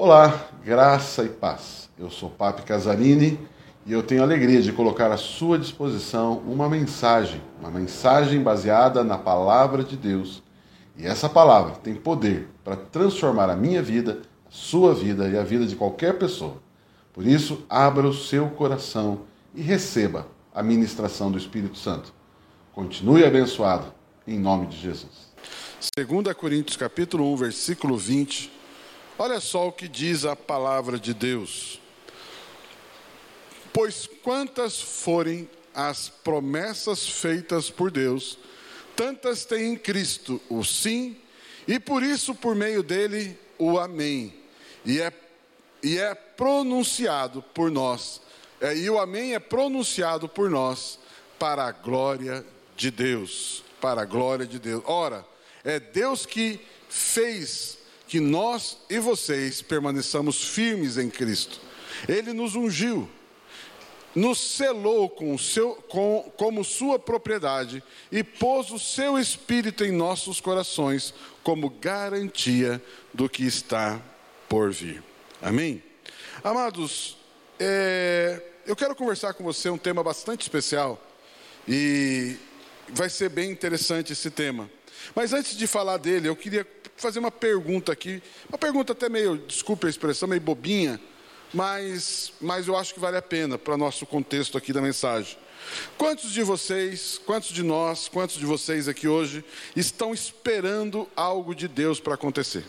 Olá, graça e paz. Eu sou Papi Casarini e eu tenho a alegria de colocar à sua disposição uma mensagem, uma mensagem baseada na palavra de Deus. E essa palavra tem poder para transformar a minha vida, a sua vida e a vida de qualquer pessoa. Por isso, abra o seu coração e receba a ministração do Espírito Santo. Continue abençoado em nome de Jesus. 2 Coríntios capítulo 1, versículo 20. Olha só o que diz a palavra de Deus. Pois quantas forem as promessas feitas por Deus, tantas tem em Cristo o sim, e por isso, por meio dele, o amém. E é, e é pronunciado por nós, é, e o amém é pronunciado por nós para a glória de Deus. Para a glória de Deus. Ora, é Deus que fez que nós e vocês permaneçamos firmes em Cristo. Ele nos ungiu, nos selou com seu, com, como sua propriedade e pôs o seu Espírito em nossos corações como garantia do que está por vir. Amém? Amados, é, eu quero conversar com você um tema bastante especial e vai ser bem interessante esse tema. Mas antes de falar dele, eu queria fazer uma pergunta aqui, uma pergunta até meio, desculpe a expressão, meio bobinha, mas, mas eu acho que vale a pena para o nosso contexto aqui da mensagem. Quantos de vocês, quantos de nós, quantos de vocês aqui hoje estão esperando algo de Deus para acontecer?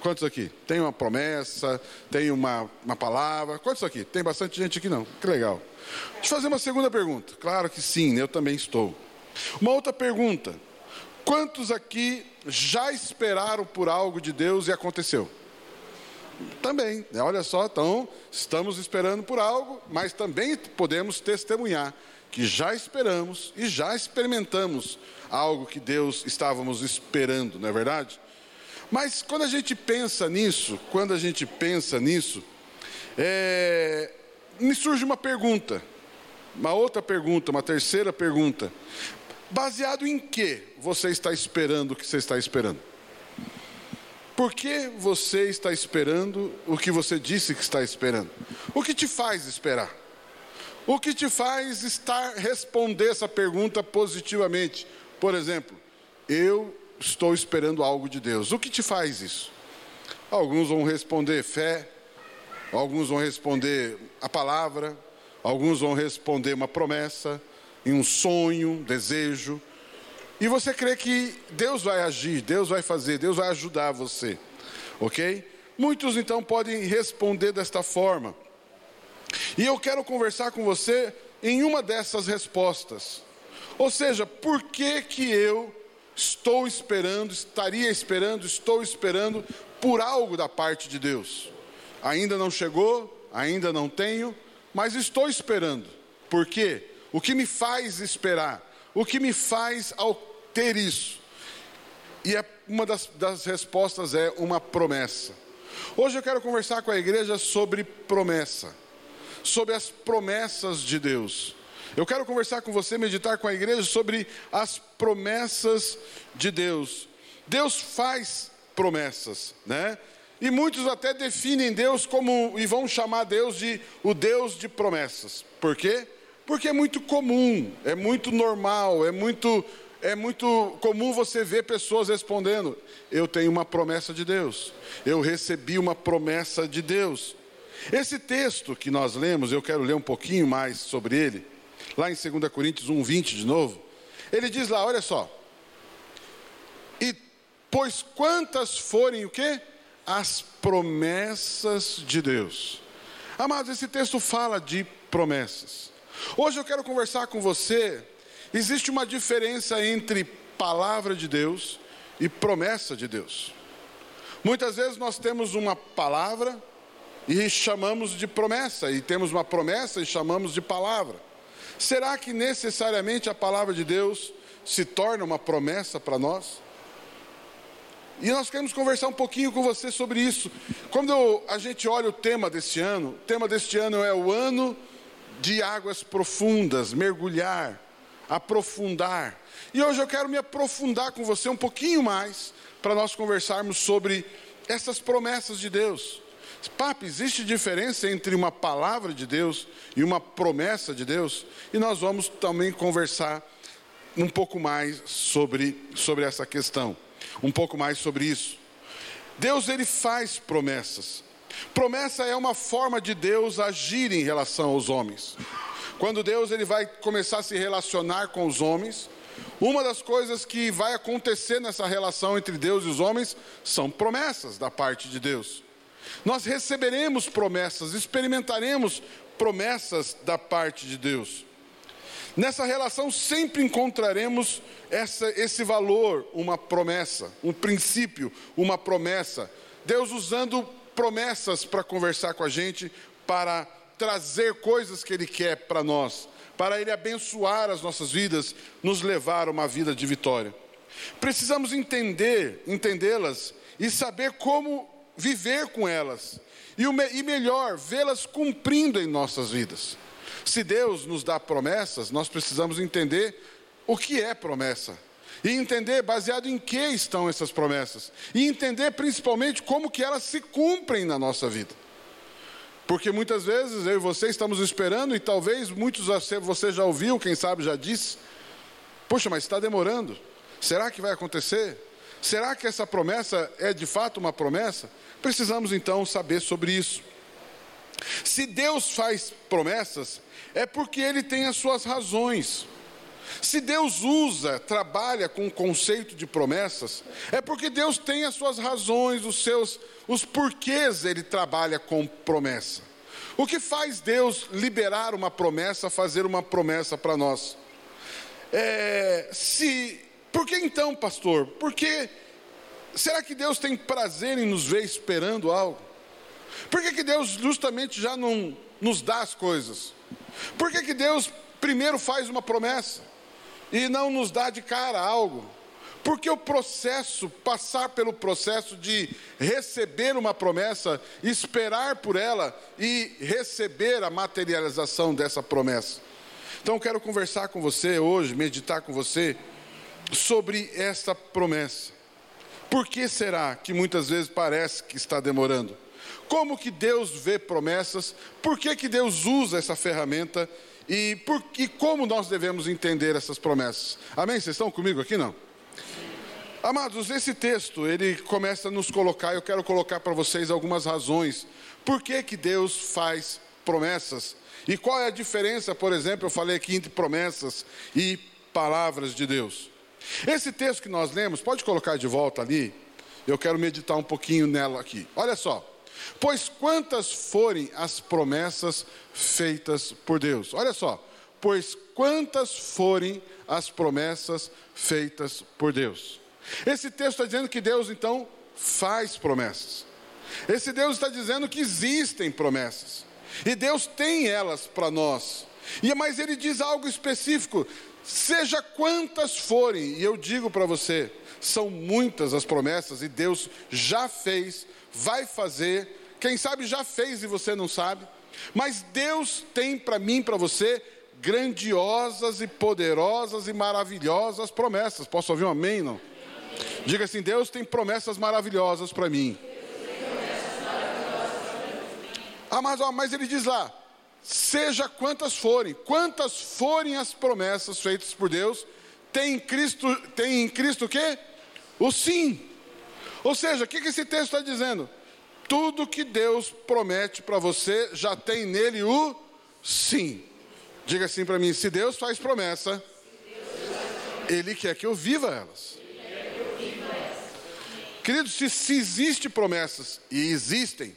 Quantos aqui? Tem uma promessa, tem uma, uma palavra? Quantos aqui? Tem bastante gente aqui não. Que legal. Deixa eu fazer uma segunda pergunta. Claro que sim, eu também estou. Uma outra pergunta. Quantos aqui já esperaram por algo de Deus e aconteceu? Também, né? olha só, então estamos esperando por algo, mas também podemos testemunhar que já esperamos e já experimentamos algo que Deus estávamos esperando, não é verdade? Mas quando a gente pensa nisso, quando a gente pensa nisso, é, me surge uma pergunta, uma outra pergunta, uma terceira pergunta. Baseado em que você está esperando o que você está esperando? Por que você está esperando o que você disse que está esperando? O que te faz esperar? O que te faz estar responder essa pergunta positivamente? Por exemplo, eu estou esperando algo de Deus. O que te faz isso? Alguns vão responder fé, alguns vão responder a palavra, alguns vão responder uma promessa, em um sonho, um desejo. E você crê que Deus vai agir, Deus vai fazer, Deus vai ajudar você. Ok? Muitos então podem responder desta forma. E eu quero conversar com você em uma dessas respostas. Ou seja, por que que eu Estou esperando, estaria esperando, estou esperando por algo da parte de Deus. Ainda não chegou, ainda não tenho, mas estou esperando. Por quê? O que me faz esperar? O que me faz ao ter isso? E é, uma das, das respostas é uma promessa. Hoje eu quero conversar com a igreja sobre promessa, sobre as promessas de Deus. Eu quero conversar com você, meditar com a igreja sobre as promessas de Deus. Deus faz promessas, né? E muitos até definem Deus como e vão chamar Deus de o Deus de promessas. Por quê? Porque é muito comum, é muito normal, é muito é muito comum você ver pessoas respondendo: Eu tenho uma promessa de Deus, eu recebi uma promessa de Deus. Esse texto que nós lemos, eu quero ler um pouquinho mais sobre ele lá em 2 Coríntios 1, 20 de novo, ele diz lá, olha só. E pois quantas forem o quê? As promessas de Deus. Amados, esse texto fala de promessas. Hoje eu quero conversar com você. Existe uma diferença entre palavra de Deus e promessa de Deus. Muitas vezes nós temos uma palavra e chamamos de promessa, e temos uma promessa e chamamos de palavra. Será que necessariamente a palavra de Deus se torna uma promessa para nós? E nós queremos conversar um pouquinho com você sobre isso. Quando a gente olha o tema deste ano, o tema deste ano é o ano de águas profundas, mergulhar, aprofundar. E hoje eu quero me aprofundar com você um pouquinho mais para nós conversarmos sobre essas promessas de Deus. Papa, existe diferença entre uma palavra de Deus e uma promessa de Deus? E nós vamos também conversar um pouco mais sobre, sobre essa questão, um pouco mais sobre isso. Deus ele faz promessas. Promessa é uma forma de Deus agir em relação aos homens. Quando Deus ele vai começar a se relacionar com os homens, uma das coisas que vai acontecer nessa relação entre Deus e os homens são promessas da parte de Deus. Nós receberemos promessas, experimentaremos promessas da parte de Deus. Nessa relação sempre encontraremos essa, esse valor, uma promessa, um princípio, uma promessa. Deus usando promessas para conversar com a gente, para trazer coisas que Ele quer para nós, para Ele abençoar as nossas vidas, nos levar a uma vida de vitória. Precisamos entender, entendê-las e saber como viver com elas, e, o, e melhor, vê-las cumprindo em nossas vidas. Se Deus nos dá promessas, nós precisamos entender o que é promessa. E entender baseado em que estão essas promessas. E entender principalmente como que elas se cumprem na nossa vida. Porque muitas vezes eu e você estamos esperando, e talvez muitos você já ouviu, quem sabe já disse. Poxa, mas está demorando. Será que vai acontecer? Será que essa promessa é de fato uma promessa? Precisamos então saber sobre isso. Se Deus faz promessas, é porque Ele tem as suas razões. Se Deus usa, trabalha com o conceito de promessas, é porque Deus tem as suas razões, os seus, os porquês Ele trabalha com promessa. O que faz Deus liberar uma promessa, fazer uma promessa para nós? É, se, por que então, pastor? Porque será que Deus tem prazer em nos ver esperando algo? Por que, que Deus justamente já não nos dá as coisas? Por que, que Deus primeiro faz uma promessa e não nos dá de cara algo? Porque o processo, passar pelo processo de receber uma promessa, esperar por ela e receber a materialização dessa promessa. Então, quero conversar com você hoje, meditar com você sobre essa promessa. Por que será que muitas vezes parece que está demorando? Como que Deus vê promessas? Por que, que Deus usa essa ferramenta? E, por, e como nós devemos entender essas promessas? Amém? Vocês estão comigo aqui não? Amados, esse texto, ele começa a nos colocar, eu quero colocar para vocês algumas razões. Por que, que Deus faz promessas? E qual é a diferença, por exemplo, eu falei aqui entre promessas e palavras de Deus. Esse texto que nós lemos, pode colocar de volta ali, eu quero meditar um pouquinho nela aqui. Olha só. Pois quantas forem as promessas feitas por Deus? Olha só. Pois quantas forem as promessas feitas por Deus? Esse texto está dizendo que Deus então faz promessas. Esse Deus está dizendo que existem promessas. E Deus tem elas para nós. E mas ele diz algo específico: seja quantas forem, e eu digo para você, são muitas as promessas e Deus já fez, vai fazer, quem sabe já fez e você não sabe, mas Deus tem para mim, para você, grandiosas e poderosas e maravilhosas promessas. Posso ouvir um amém? Não? Diga assim: Deus tem promessas maravilhosas para mim. Ah, mas, mas ele diz lá: seja quantas forem, quantas forem as promessas feitas por Deus, tem em Cristo, tem em Cristo o quê? O sim. Ou seja, o que esse texto está dizendo? Tudo que Deus promete para você já tem nele o sim. Diga assim para mim: se Deus faz promessa, Ele quer que eu viva elas. Queridos, se, se existe promessas, e existem,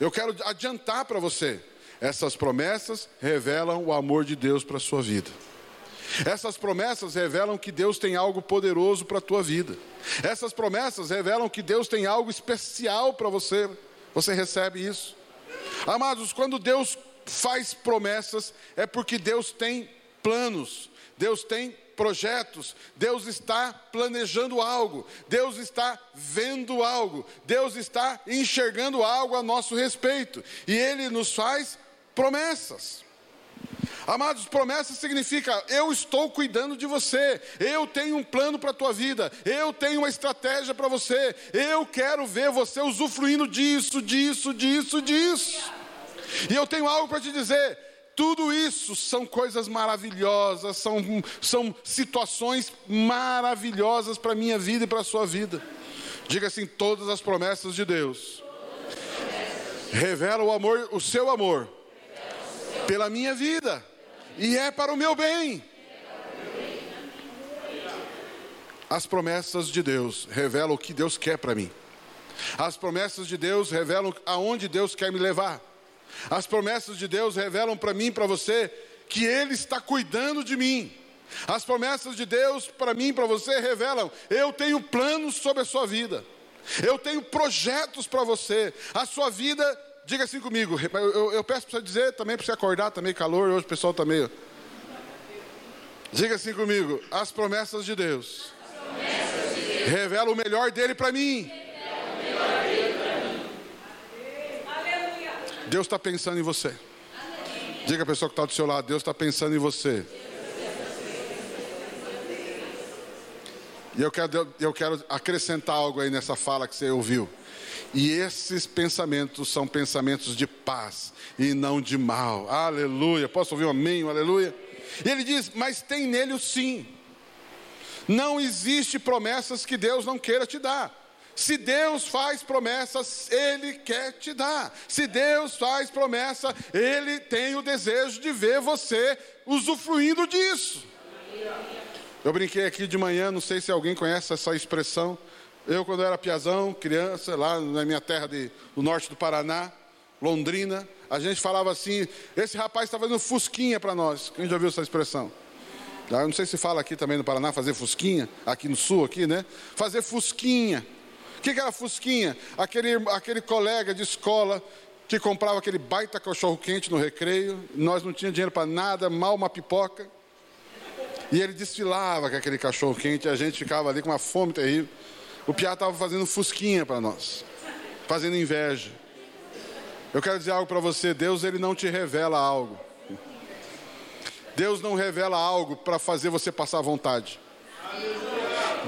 eu quero adiantar para você: essas promessas revelam o amor de Deus para a sua vida. Essas promessas revelam que Deus tem algo poderoso para a tua vida. Essas promessas revelam que Deus tem algo especial para você. Você recebe isso. Amados, quando Deus faz promessas, é porque Deus tem planos, Deus tem projetos, Deus está planejando algo, Deus está vendo algo, Deus está enxergando algo a nosso respeito, e Ele nos faz promessas. Amados, promessa significa eu estou cuidando de você, eu tenho um plano para a tua vida, eu tenho uma estratégia para você, eu quero ver você usufruindo disso, disso, disso, disso. E eu tenho algo para te dizer: tudo isso são coisas maravilhosas, são, são situações maravilhosas para a minha vida e para a sua vida. Diga assim: todas as promessas de Deus revelam o amor, o seu amor pela minha vida e é para o meu bem. As promessas de Deus revelam o que Deus quer para mim. As promessas de Deus revelam aonde Deus quer me levar. As promessas de Deus revelam para mim e para você que Ele está cuidando de mim. As promessas de Deus para mim e para você revelam: eu tenho planos sobre a sua vida, eu tenho projetos para você. A sua vida, diga assim comigo, eu, eu, eu peço para você dizer também para você acordar, está meio calor, hoje o pessoal está meio. Diga assim comigo: as promessas de Deus, Deus. revelam o melhor dele para mim. Deus está pensando em você. Diga a pessoa que está do seu lado: Deus está pensando em você. E eu quero, eu quero acrescentar algo aí nessa fala que você ouviu. E esses pensamentos são pensamentos de paz e não de mal. Aleluia. Posso ouvir um amém? Um aleluia. E ele diz: Mas tem nele o sim. Não existe promessas que Deus não queira te dar. Se Deus faz promessas, Ele quer te dar. Se Deus faz promessa, Ele tem o desejo de ver você usufruindo disso. Eu brinquei aqui de manhã, não sei se alguém conhece essa expressão. Eu, quando era piazão, criança, lá na minha terra de, do norte do Paraná, Londrina, a gente falava assim: esse rapaz está fazendo fusquinha para nós. Quem já viu essa expressão? Eu não sei se fala aqui também no Paraná, fazer fusquinha, aqui no sul, aqui, né? Fazer fusquinha. O que, que era Fusquinha? Aquele, aquele colega de escola que comprava aquele baita cachorro quente no recreio, nós não tínhamos dinheiro para nada, mal uma pipoca. E ele desfilava com aquele cachorro quente, e a gente ficava ali com uma fome terrível. O Piá estava fazendo fusquinha para nós, fazendo inveja. Eu quero dizer algo para você: Deus ele não te revela algo. Deus não revela algo para fazer você passar vontade.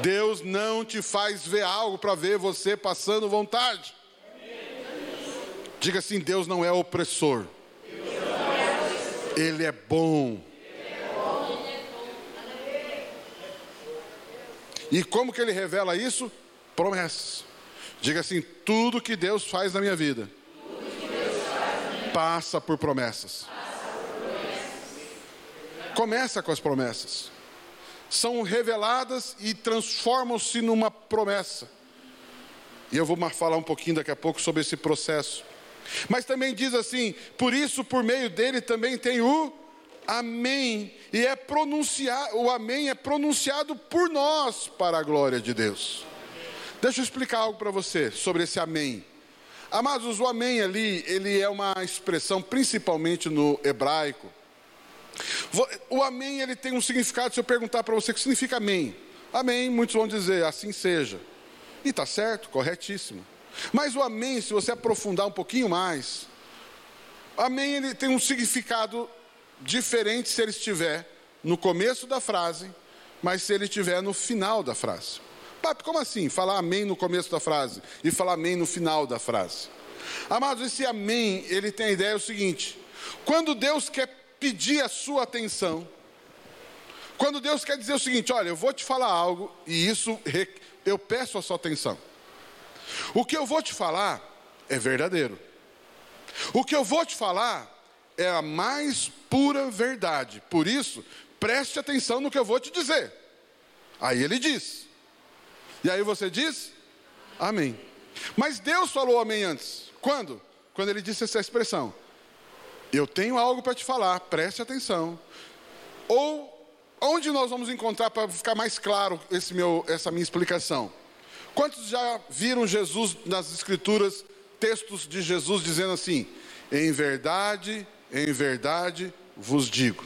Deus não te faz ver algo para ver você passando vontade. Diga assim: Deus não é opressor. Ele é bom. E como que ele revela isso? Promessas. Diga assim: tudo que Deus faz na minha vida passa por promessas. Começa com as promessas são reveladas e transformam-se numa promessa. E eu vou falar um pouquinho daqui a pouco sobre esse processo. Mas também diz assim: por isso, por meio dele também tem o Amém. E é pronunciar, o Amém é pronunciado por nós para a glória de Deus. Deixa eu explicar algo para você sobre esse Amém. Amados, o Amém ali, ele é uma expressão principalmente no hebraico o amém ele tem um significado. Se eu perguntar para você o que significa amém, amém, muitos vão dizer assim seja. E está certo, corretíssimo. Mas o amém, se você aprofundar um pouquinho mais, amém ele tem um significado diferente se ele estiver no começo da frase, mas se ele estiver no final da frase. Papo, como assim? Falar amém no começo da frase e falar amém no final da frase. Amados, esse amém, ele tem a ideia o seguinte: quando Deus quer pedir a sua atenção. Quando Deus quer dizer o seguinte: olha, eu vou te falar algo e isso eu peço a sua atenção. O que eu vou te falar é verdadeiro. O que eu vou te falar é a mais pura verdade. Por isso, preste atenção no que eu vou te dizer. Aí ele diz. E aí você diz: Amém. Mas Deus falou amém antes. Quando? Quando ele disse essa expressão: eu tenho algo para te falar, preste atenção. Ou onde nós vamos encontrar para ficar mais claro esse meu, essa minha explicação? Quantos já viram Jesus nas Escrituras, textos de Jesus dizendo assim: em verdade, em verdade vos digo.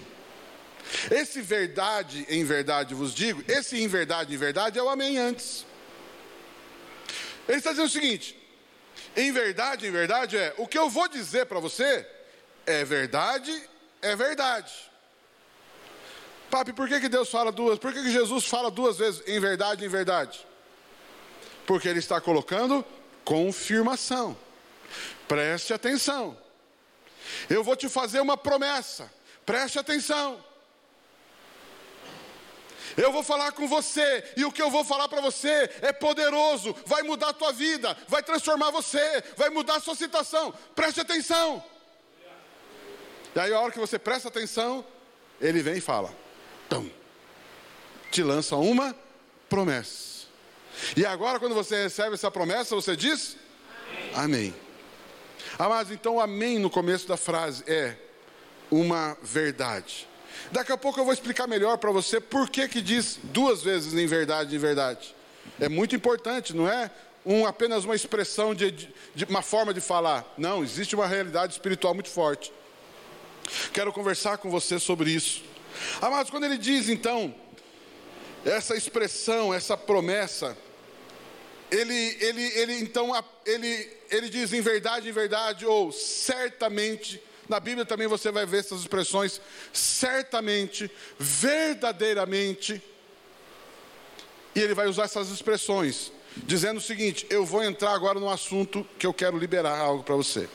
Esse verdade, em verdade vos digo, esse em verdade, em verdade é o amém antes. Ele está dizendo o seguinte: em verdade, em verdade é o que eu vou dizer para você é verdade, é verdade. Papi, por que, que Deus fala duas? Por que, que Jesus fala duas vezes em verdade, em verdade? Porque Ele está colocando confirmação. Preste atenção. Eu vou te fazer uma promessa. Preste atenção. Eu vou falar com você, e o que eu vou falar para você é poderoso, vai mudar a tua vida, vai transformar você, vai mudar a sua situação. Preste atenção. E aí, a hora que você presta atenção, ele vem e fala: Tum, te lança uma promessa. E agora, quando você recebe essa promessa, você diz: Amém. amém. Amados, então, amém no começo da frase é uma verdade. Daqui a pouco eu vou explicar melhor para você por que, que diz duas vezes em verdade, em verdade. É muito importante, não é um, apenas uma expressão de, de, uma forma de falar. Não, existe uma realidade espiritual muito forte. Quero conversar com você sobre isso. Amados, quando ele diz então, essa expressão, essa promessa, ele, ele, ele então, ele, ele diz em verdade, em verdade, ou certamente, na Bíblia também você vai ver essas expressões, certamente, verdadeiramente, e ele vai usar essas expressões, dizendo o seguinte: eu vou entrar agora no assunto que eu quero liberar algo para você.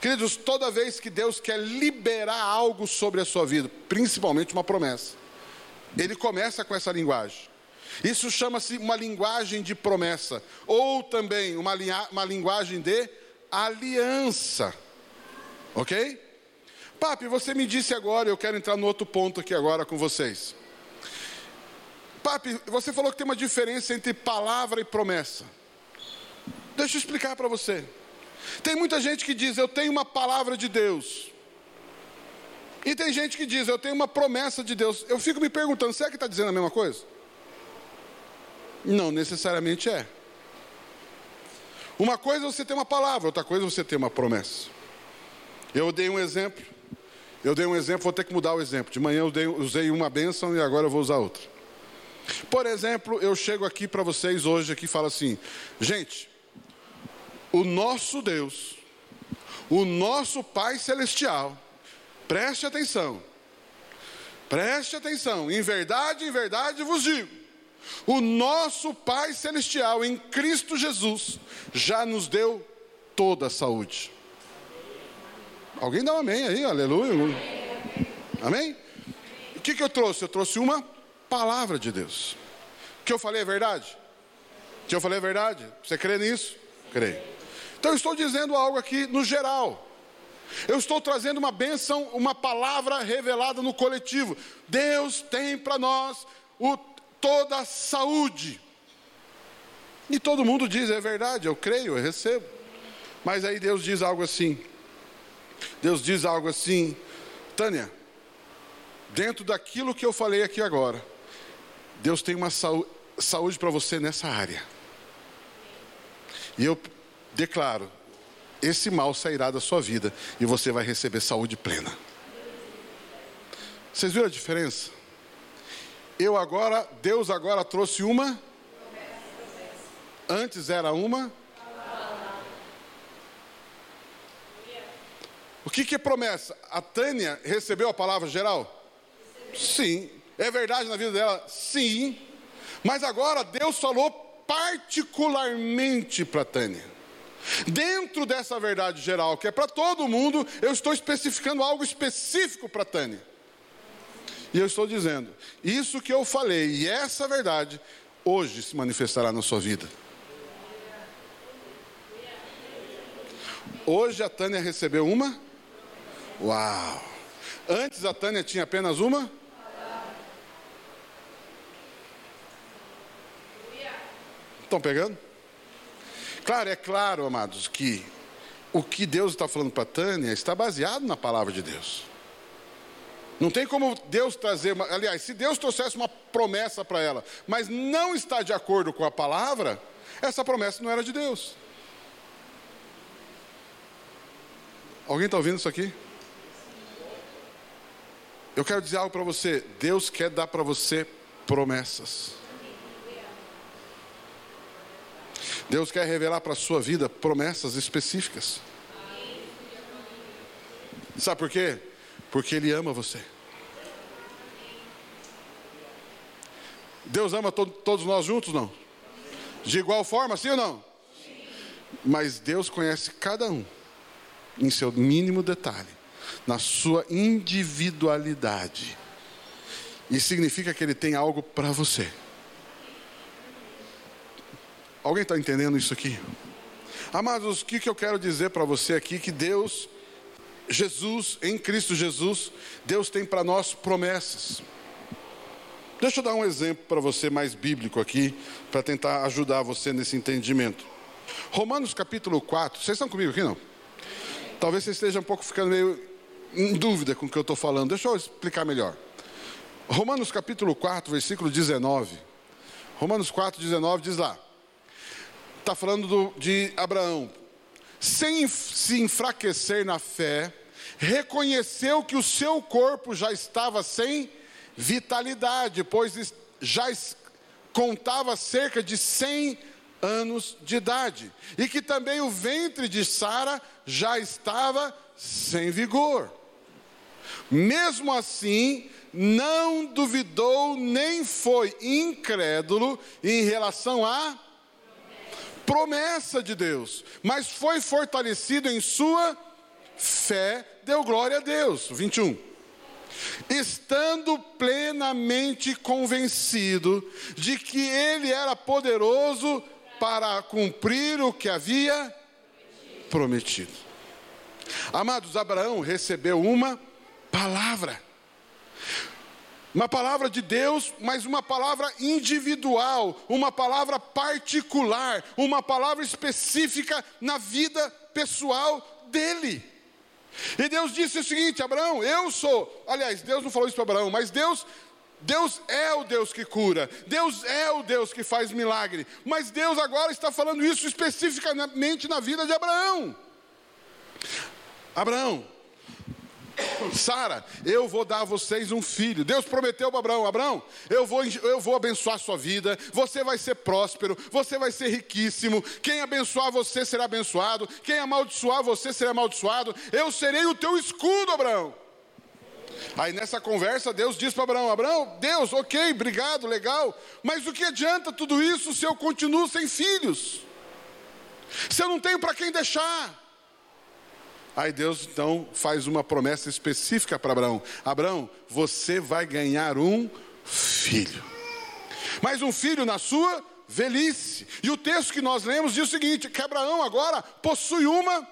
Queridos, toda vez que Deus quer liberar algo sobre a sua vida, principalmente uma promessa, Ele começa com essa linguagem. Isso chama-se uma linguagem de promessa, ou também uma, uma linguagem de aliança. Ok? Papi, você me disse agora, eu quero entrar no outro ponto aqui agora com vocês. Papi, você falou que tem uma diferença entre palavra e promessa. Deixa eu explicar para você. Tem muita gente que diz, eu tenho uma palavra de Deus. E tem gente que diz, eu tenho uma promessa de Deus. Eu fico me perguntando, será que está dizendo a mesma coisa? Não necessariamente é. Uma coisa é você ter uma palavra, outra coisa é você ter uma promessa. Eu dei um exemplo, eu dei um exemplo, vou ter que mudar o exemplo. De manhã eu dei, usei uma bênção e agora eu vou usar outra. Por exemplo, eu chego aqui para vocês hoje aqui e falo assim, gente, o nosso Deus, o nosso Pai Celestial, preste atenção, preste atenção, em verdade, em verdade vos digo, o nosso Pai Celestial em Cristo Jesus já nos deu toda a saúde. Alguém dá um amém aí, aleluia. Amém? O que, que eu trouxe? Eu trouxe uma palavra de Deus. O que eu falei é verdade? O que eu falei é verdade? Você crê nisso? Creio. Então eu estou dizendo algo aqui no geral. Eu estou trazendo uma bênção, uma palavra revelada no coletivo. Deus tem para nós o, toda a saúde. E todo mundo diz, é verdade, eu creio, eu recebo. Mas aí Deus diz algo assim. Deus diz algo assim, Tânia, dentro daquilo que eu falei aqui agora, Deus tem uma saúde para você nessa área. E eu declaro: esse mal sairá da sua vida e você vai receber saúde plena. Vocês viram a diferença? Eu agora, Deus agora trouxe uma. Antes era uma. O que, que é promessa? A Tânia recebeu a palavra geral? Sim. É verdade na vida dela? Sim. Mas agora Deus falou particularmente para Tânia. Dentro dessa verdade geral, que é para todo mundo, eu estou especificando algo específico para Tânia. E eu estou dizendo, isso que eu falei, e essa verdade, hoje se manifestará na sua vida. Hoje a Tânia recebeu uma? Uau! Antes a Tânia tinha apenas uma? Estão pegando? Claro, é claro, amados, que o que Deus está falando para Tânia está baseado na palavra de Deus. Não tem como Deus trazer, uma, aliás, se Deus trouxesse uma promessa para ela, mas não está de acordo com a palavra, essa promessa não era de Deus. Alguém está ouvindo isso aqui? Eu quero dizer algo para você: Deus quer dar para você promessas. Deus quer revelar para a sua vida promessas específicas. Sabe por quê? Porque Ele ama você. Deus ama to todos nós juntos, não? De igual forma, sim ou não? Mas Deus conhece cada um em seu mínimo detalhe, na sua individualidade. E significa que Ele tem algo para você. Alguém está entendendo isso aqui? Amados, o que, que eu quero dizer para você aqui? Que Deus, Jesus, em Cristo Jesus, Deus tem para nós promessas. Deixa eu dar um exemplo para você mais bíblico aqui, para tentar ajudar você nesse entendimento. Romanos capítulo 4, vocês estão comigo aqui não? Talvez você esteja um pouco ficando meio em dúvida com o que eu estou falando. Deixa eu explicar melhor. Romanos capítulo 4, versículo 19. Romanos 4, 19 diz lá. Está falando do, de Abraão. Sem se enfraquecer na fé, reconheceu que o seu corpo já estava sem vitalidade, pois já contava cerca de 100 anos de idade, e que também o ventre de Sara já estava sem vigor. Mesmo assim, não duvidou nem foi incrédulo em relação à promessa de Deus, mas foi fortalecido em sua fé, deu glória a Deus. 21 estando plenamente convencido de que ele era poderoso para cumprir o que havia prometido. Amados, Abraão recebeu uma palavra. Uma palavra de Deus, mas uma palavra individual, uma palavra particular, uma palavra específica na vida pessoal dele. E Deus disse o seguinte: Abraão, eu sou. Aliás, Deus não falou isso para Abraão, mas Deus Deus é o Deus que cura, Deus é o Deus que faz milagre, mas Deus agora está falando isso especificamente na vida de Abraão. Abraão, Sara, eu vou dar a vocês um filho. Deus prometeu para Abraão: Abraão, eu vou, eu vou abençoar a sua vida, você vai ser próspero, você vai ser riquíssimo. Quem abençoar você será abençoado, quem amaldiçoar você será amaldiçoado. Eu serei o teu escudo, Abraão. Aí nessa conversa, Deus diz para Abraão: Abraão, Deus, ok, obrigado, legal, mas o que adianta tudo isso se eu continuo sem filhos? Se eu não tenho para quem deixar? Aí Deus então faz uma promessa específica para Abraão: Abraão, você vai ganhar um filho. Mas um filho na sua velhice. E o texto que nós lemos diz o seguinte: que Abraão agora possui uma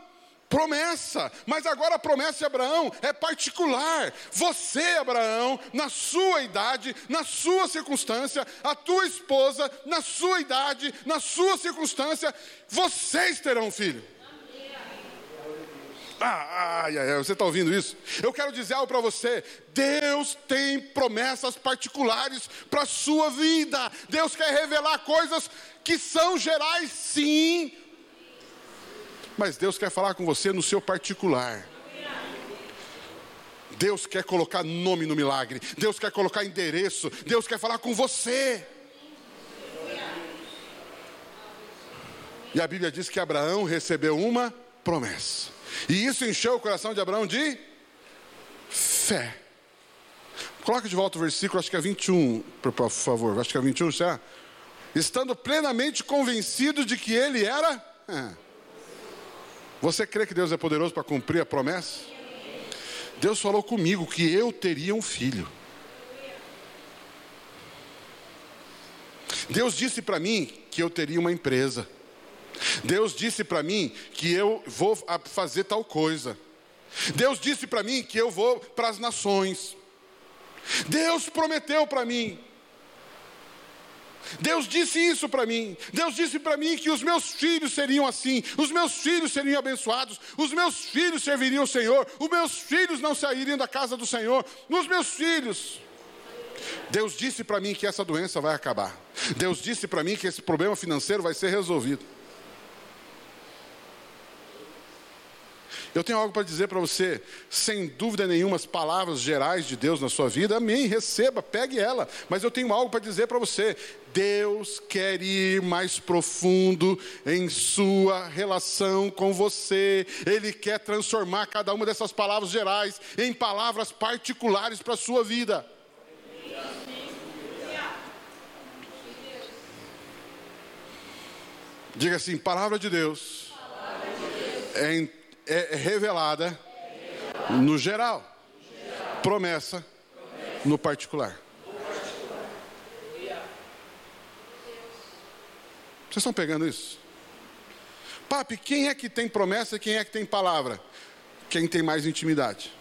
promessa, mas agora a promessa de Abraão é particular. Você, Abraão, na sua idade, na sua circunstância, a tua esposa, na sua idade, na sua circunstância, vocês terão um filho. Ah, ai, ai, você está ouvindo isso? Eu quero dizer algo para você. Deus tem promessas particulares para a sua vida. Deus quer revelar coisas que são gerais, sim. Mas Deus quer falar com você no seu particular. Deus quer colocar nome no milagre. Deus quer colocar endereço. Deus quer falar com você. E a Bíblia diz que Abraão recebeu uma promessa. E isso encheu o coração de Abraão de fé. Coloca de volta o versículo, acho que é 21, por favor. Acho que é 21, já. Estando plenamente convencido de que ele era. É. Você crê que Deus é poderoso para cumprir a promessa? Deus falou comigo que eu teria um filho. Deus disse para mim que eu teria uma empresa. Deus disse para mim que eu vou fazer tal coisa. Deus disse para mim que eu vou para as nações. Deus prometeu para mim. Deus disse isso para mim. Deus disse para mim que os meus filhos seriam assim, os meus filhos seriam abençoados, os meus filhos serviriam o Senhor, os meus filhos não sairiam da casa do Senhor, os meus filhos. Deus disse para mim que essa doença vai acabar. Deus disse para mim que esse problema financeiro vai ser resolvido. Eu tenho algo para dizer para você, sem dúvida nenhuma, as palavras gerais de Deus na sua vida, amém, receba, pegue ela. Mas eu tenho algo para dizer para você. Deus quer ir mais profundo em sua relação com você. Ele quer transformar cada uma dessas palavras gerais em palavras particulares para a sua vida. Diga assim: palavra de Deus, palavra de Deus. é em é, revelada, no geral, promessa, no particular. Vocês estão pegando isso? Papi, quem é que tem promessa e quem é que tem palavra? Quem tem mais intimidade.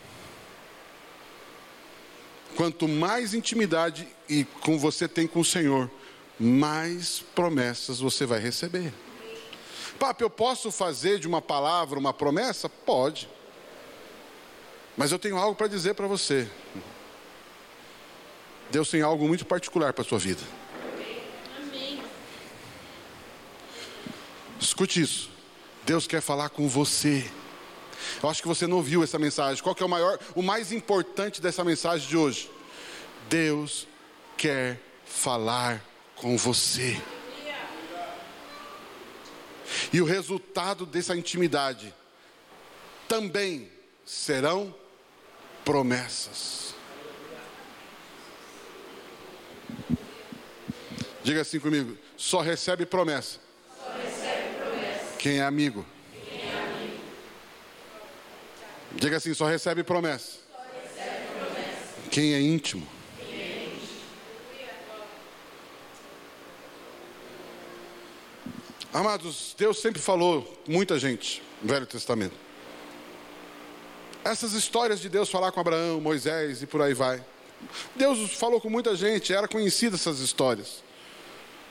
Quanto mais intimidade e com você tem com o Senhor, mais promessas você vai receber. Papi, eu posso fazer de uma palavra uma promessa? Pode. Mas eu tenho algo para dizer para você. Deus tem algo muito particular para a sua vida. Amém. Escute isso. Deus quer falar com você. Eu acho que você não ouviu essa mensagem. Qual que é o maior, o mais importante dessa mensagem de hoje? Deus quer falar com você. E o resultado dessa intimidade também serão promessas. Diga assim comigo: só recebe promessa. Só recebe promessa. Quem é amigo? É? Diga assim: só recebe promessa. Só recebe promessa. Quem é íntimo? Amados, Deus sempre falou muita gente no Velho Testamento. Essas histórias de Deus falar com Abraão, Moisés e por aí vai. Deus falou com muita gente, era conhecida essas histórias.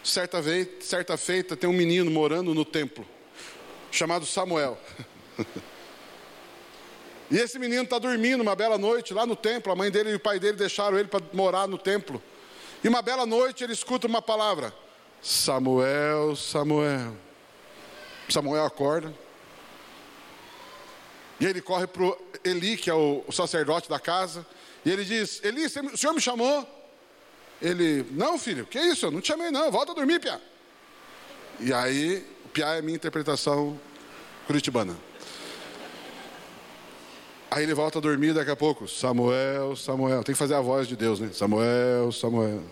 Certa, vez, certa feita tem um menino morando no templo, chamado Samuel. e esse menino está dormindo uma bela noite lá no templo. A mãe dele e o pai dele deixaram ele para morar no templo. E uma bela noite ele escuta uma palavra: Samuel, Samuel. Samuel acorda. E ele corre para Eli, que é o, sacerdote da casa. E ele diz: Eli, o senhor me chamou? Ele, não, filho, que isso? Eu não te chamei, não. Volta a dormir, Pia. E aí, Pia é a minha interpretação curitibana. Aí ele volta a dormir daqui a pouco. Samuel, Samuel. Tem que fazer a voz de Deus, né? Samuel, Samuel.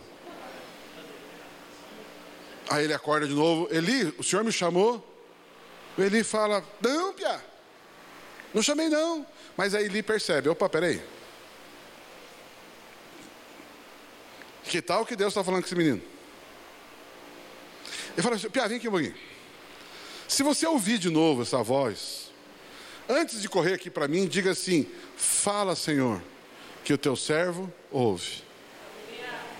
Aí ele acorda de novo. Eli, o senhor me chamou? Eli fala: Não, Pia, não chamei não. Mas aí Eli percebe: opa, peraí. Que tal que Deus está falando com esse menino? Ele fala assim: Pia, vem aqui um pouquinho. Se você ouvir de novo essa voz, antes de correr aqui para mim, diga assim: Fala, Senhor, que o teu servo ouve.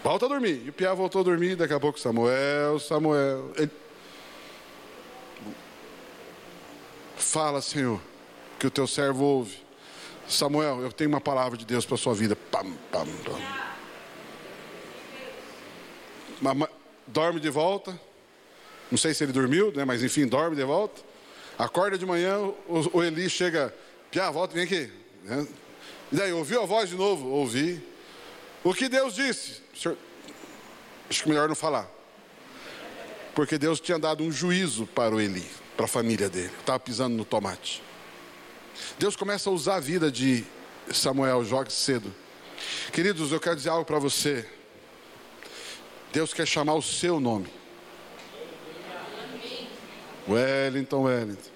Volta a dormir. E o Piá voltou a dormir, daqui a pouco Samuel, Samuel. Ele... Fala, Senhor, que o teu servo ouve. Samuel, eu tenho uma palavra de Deus para sua vida. Pam, pam, pam. Dorme de volta. Não sei se ele dormiu, né? mas enfim, dorme de volta. Acorda de manhã, o, o Eli chega. Piá, volta, vem aqui. Né? E daí, ouviu a voz de novo? Ouvi. O que Deus disse? Senhor, acho que melhor não falar. Porque Deus tinha dado um juízo para o Eli, para a família dele. Estava pisando no tomate. Deus começa a usar a vida de Samuel, jogue cedo. Queridos, eu quero dizer algo para você. Deus quer chamar o seu nome. Wellington, Wellington.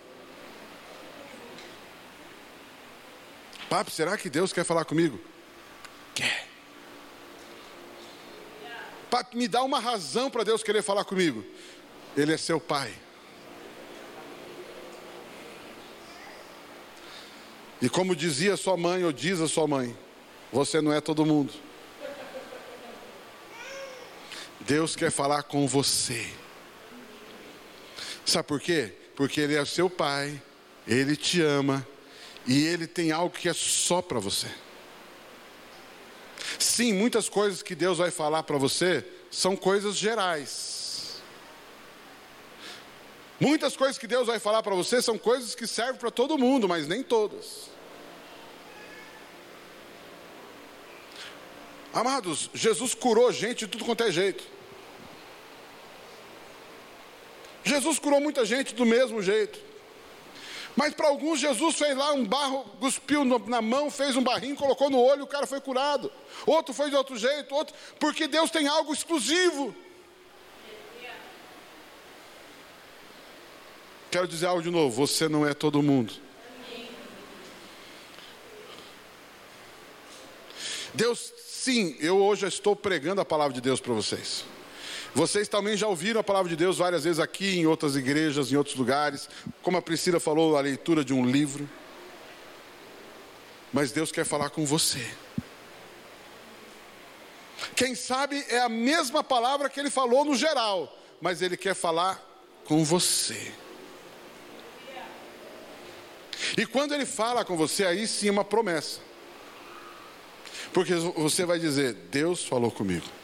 Papo, será que Deus quer falar comigo? Quer me dar uma razão para Deus querer falar comigo. Ele é seu pai. E como dizia sua mãe, ou diz a sua mãe, você não é todo mundo. Deus quer falar com você. Sabe por quê? Porque Ele é seu pai, Ele te ama e Ele tem algo que é só para você. Sim, muitas coisas que Deus vai falar para você são coisas gerais. Muitas coisas que Deus vai falar para você são coisas que servem para todo mundo, mas nem todas. Amados, Jesus curou gente de tudo quanto é jeito. Jesus curou muita gente do mesmo jeito. Mas para alguns, Jesus fez lá um barro, cuspiu na mão, fez um barrinho, colocou no olho, o cara foi curado. Outro foi de outro jeito, outro, porque Deus tem algo exclusivo. Quero dizer algo de novo: você não é todo mundo. Deus, sim, eu hoje estou pregando a palavra de Deus para vocês. Vocês também já ouviram a palavra de Deus várias vezes aqui, em outras igrejas, em outros lugares. Como a Priscila falou, a leitura de um livro. Mas Deus quer falar com você. Quem sabe é a mesma palavra que ele falou no geral, mas ele quer falar com você. E quando ele fala com você, aí sim é uma promessa. Porque você vai dizer: Deus falou comigo.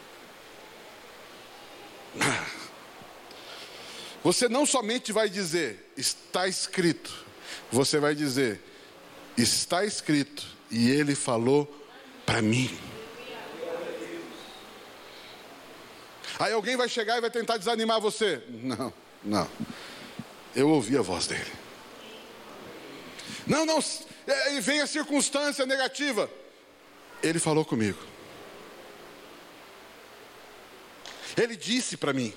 Você não somente vai dizer, está escrito, você vai dizer, está escrito, e ele falou para mim. Aí alguém vai chegar e vai tentar desanimar você. Não, não. Eu ouvi a voz dele. Não, não. É, e vem a circunstância negativa. Ele falou comigo. Ele disse para mim.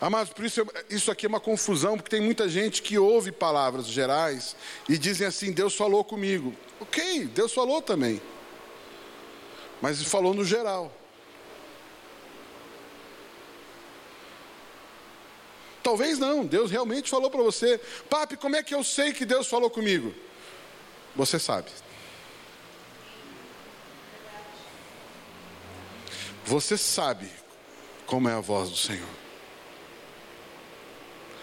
Amados, por isso isso aqui é uma confusão, porque tem muita gente que ouve palavras gerais e dizem assim: Deus falou comigo. Ok, Deus falou também. Mas falou no geral. Talvez não, Deus realmente falou para você. Papi, como é que eu sei que Deus falou comigo? Você sabe. Você sabe como é a voz do Senhor.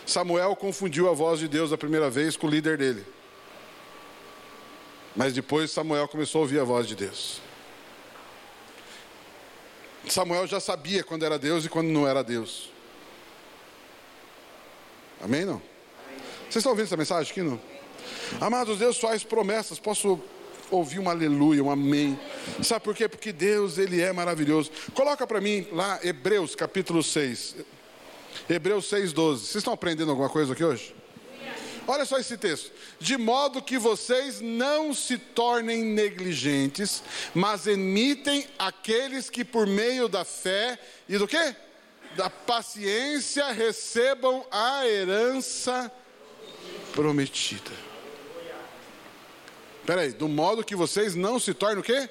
Samuel confundiu a voz de Deus a primeira vez com o líder dele. Mas depois Samuel começou a ouvir a voz de Deus. Samuel já sabia quando era Deus e quando não era Deus. Amém? Não? Vocês estão ouvindo essa mensagem aqui? Não? Amados, Deus faz promessas. Posso ouvir um aleluia, um amém. Sabe por quê? Porque Deus, Ele é maravilhoso. Coloca para mim lá Hebreus capítulo 6. Hebreus 6, 12. Vocês estão aprendendo alguma coisa aqui hoje? Olha só esse texto. De modo que vocês não se tornem negligentes, mas emitem aqueles que por meio da fé e do quê? Da paciência recebam a herança prometida. Espera aí, do modo que vocês não se tornem o quê?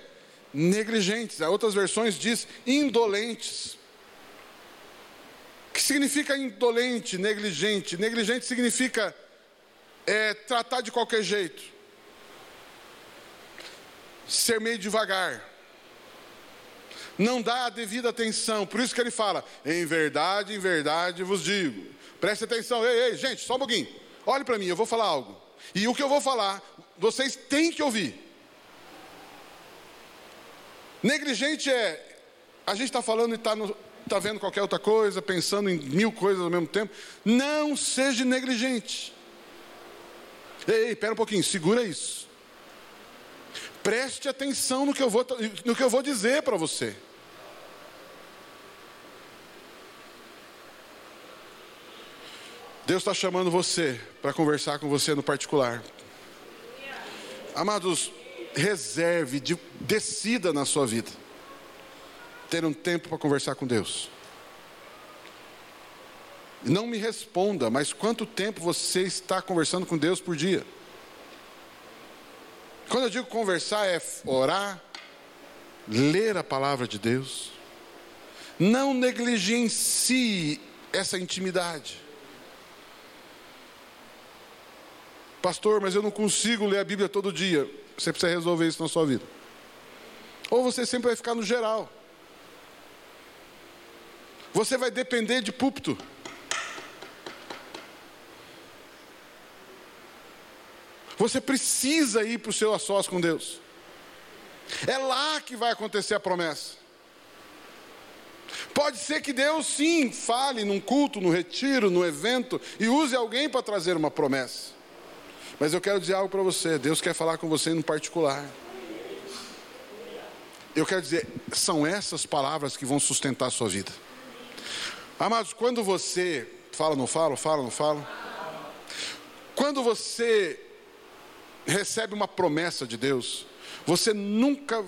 Negligentes. Há outras versões diz indolentes. O que significa indolente, negligente? Negligente significa é, tratar de qualquer jeito, ser meio devagar, não dá a devida atenção. Por isso que ele fala: em verdade, em verdade vos digo. Preste atenção, ei, ei, gente, só um pouquinho. Olhe para mim, eu vou falar algo. E o que eu vou falar, vocês têm que ouvir. Negligente é, a gente está falando e está tá vendo qualquer outra coisa, pensando em mil coisas ao mesmo tempo. Não seja negligente. Ei, espera um pouquinho, segura isso. Preste atenção no que eu vou, no que eu vou dizer para você. Deus está chamando você para conversar com você no particular. Amados, reserve, de, decida na sua vida ter um tempo para conversar com Deus. Não me responda, mas quanto tempo você está conversando com Deus por dia? Quando eu digo conversar, é orar, ler a palavra de Deus. Não negligencie essa intimidade. Pastor, mas eu não consigo ler a Bíblia todo dia. Você precisa resolver isso na sua vida. Ou você sempre vai ficar no geral. Você vai depender de púlpito. Você precisa ir para o seu a sós com Deus. É lá que vai acontecer a promessa. Pode ser que Deus sim fale num culto, no retiro, no evento e use alguém para trazer uma promessa. Mas eu quero dizer algo para você. Deus quer falar com você no particular. Eu quero dizer, são essas palavras que vão sustentar a sua vida. Amados, quando você fala, não fala, fala, não fala. Quando você recebe uma promessa de Deus, você nunca.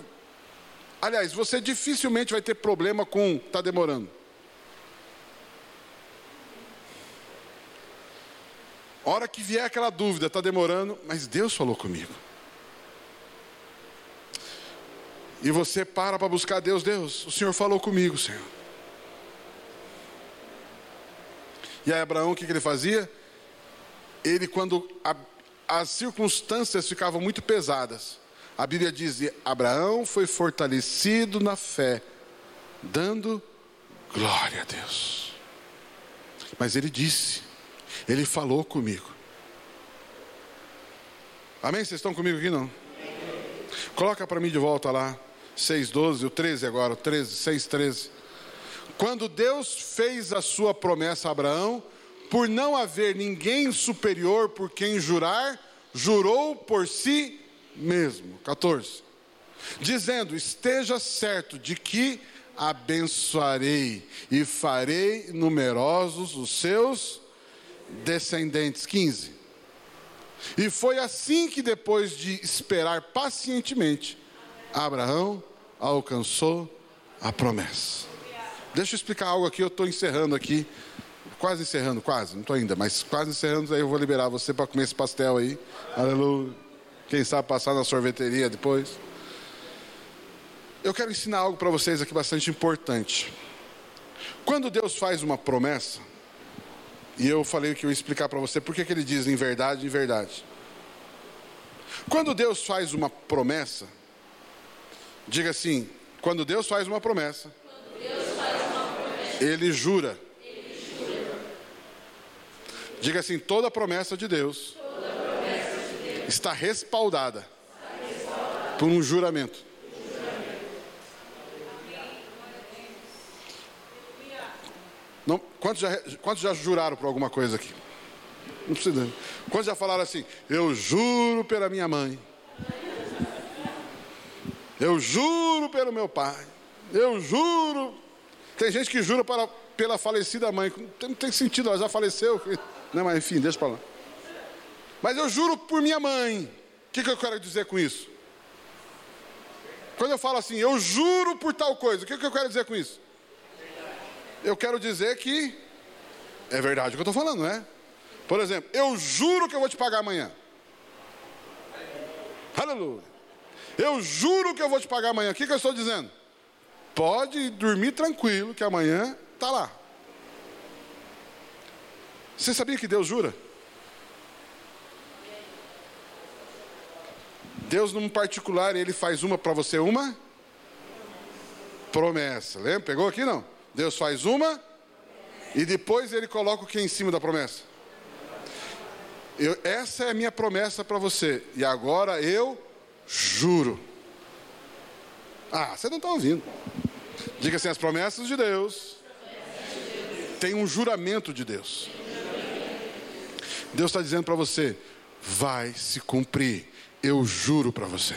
Aliás, você dificilmente vai ter problema com está demorando. Hora que vier aquela dúvida, está demorando, mas Deus falou comigo. E você para para buscar Deus, Deus, o Senhor falou comigo, Senhor. E aí Abraão, o que, que ele fazia? Ele, quando a, as circunstâncias ficavam muito pesadas, a Bíblia diz: Abraão foi fortalecido na fé, dando glória a Deus. Mas ele disse, ele falou comigo. Amém? Vocês estão comigo aqui não? Coloca para mim de volta lá, 6,12, o 13 agora, o 13, 6,13. Quando Deus fez a sua promessa a Abraão, por não haver ninguém superior por quem jurar, jurou por si mesmo. 14. Dizendo: Esteja certo de que abençoarei e farei numerosos os seus descendentes. 15. E foi assim que, depois de esperar pacientemente, Abraão alcançou a promessa. Deixa eu explicar algo aqui, eu estou encerrando aqui. Quase encerrando, quase, não estou ainda, mas quase encerrando, aí eu vou liberar você para comer esse pastel aí. Aleluia. Quem sabe passar na sorveteria depois. Eu quero ensinar algo para vocês aqui bastante importante. Quando Deus faz uma promessa, e eu falei que eu ia explicar para você por que ele diz em verdade, em verdade. Quando Deus faz uma promessa, diga assim: quando Deus faz uma promessa, ele jura. Diga assim: toda promessa de Deus, está, respaldada por um juramento. Não, quantos, já, quantos já juraram por alguma coisa aqui? Não precisa. Quantos já falaram assim? Eu juro pela minha mãe. Eu juro pelo meu pai. Eu juro tem gente que jura para, pela falecida mãe. Não tem sentido, ela já faleceu. Não, mas enfim, deixa para lá. Mas eu juro por minha mãe. O que, que eu quero dizer com isso? Quando eu falo assim, eu juro por tal coisa, o que, que eu quero dizer com isso? Eu quero dizer que é verdade o que eu estou falando, não é? Por exemplo, eu juro que eu vou te pagar amanhã. Aleluia. Eu juro que eu vou te pagar amanhã. O que, que eu estou dizendo? Pode dormir tranquilo, que amanhã está lá. Você sabia que Deus jura? Deus, num particular, ele faz uma para você, uma promessa. Lembra? Pegou aqui não? Deus faz uma e depois ele coloca o que em cima da promessa? Eu, essa é a minha promessa para você. E agora eu juro. Ah, você não está ouvindo. Diga assim: as promessas de Deus têm um juramento de Deus. Deus está dizendo para você: vai se cumprir. Eu juro para você.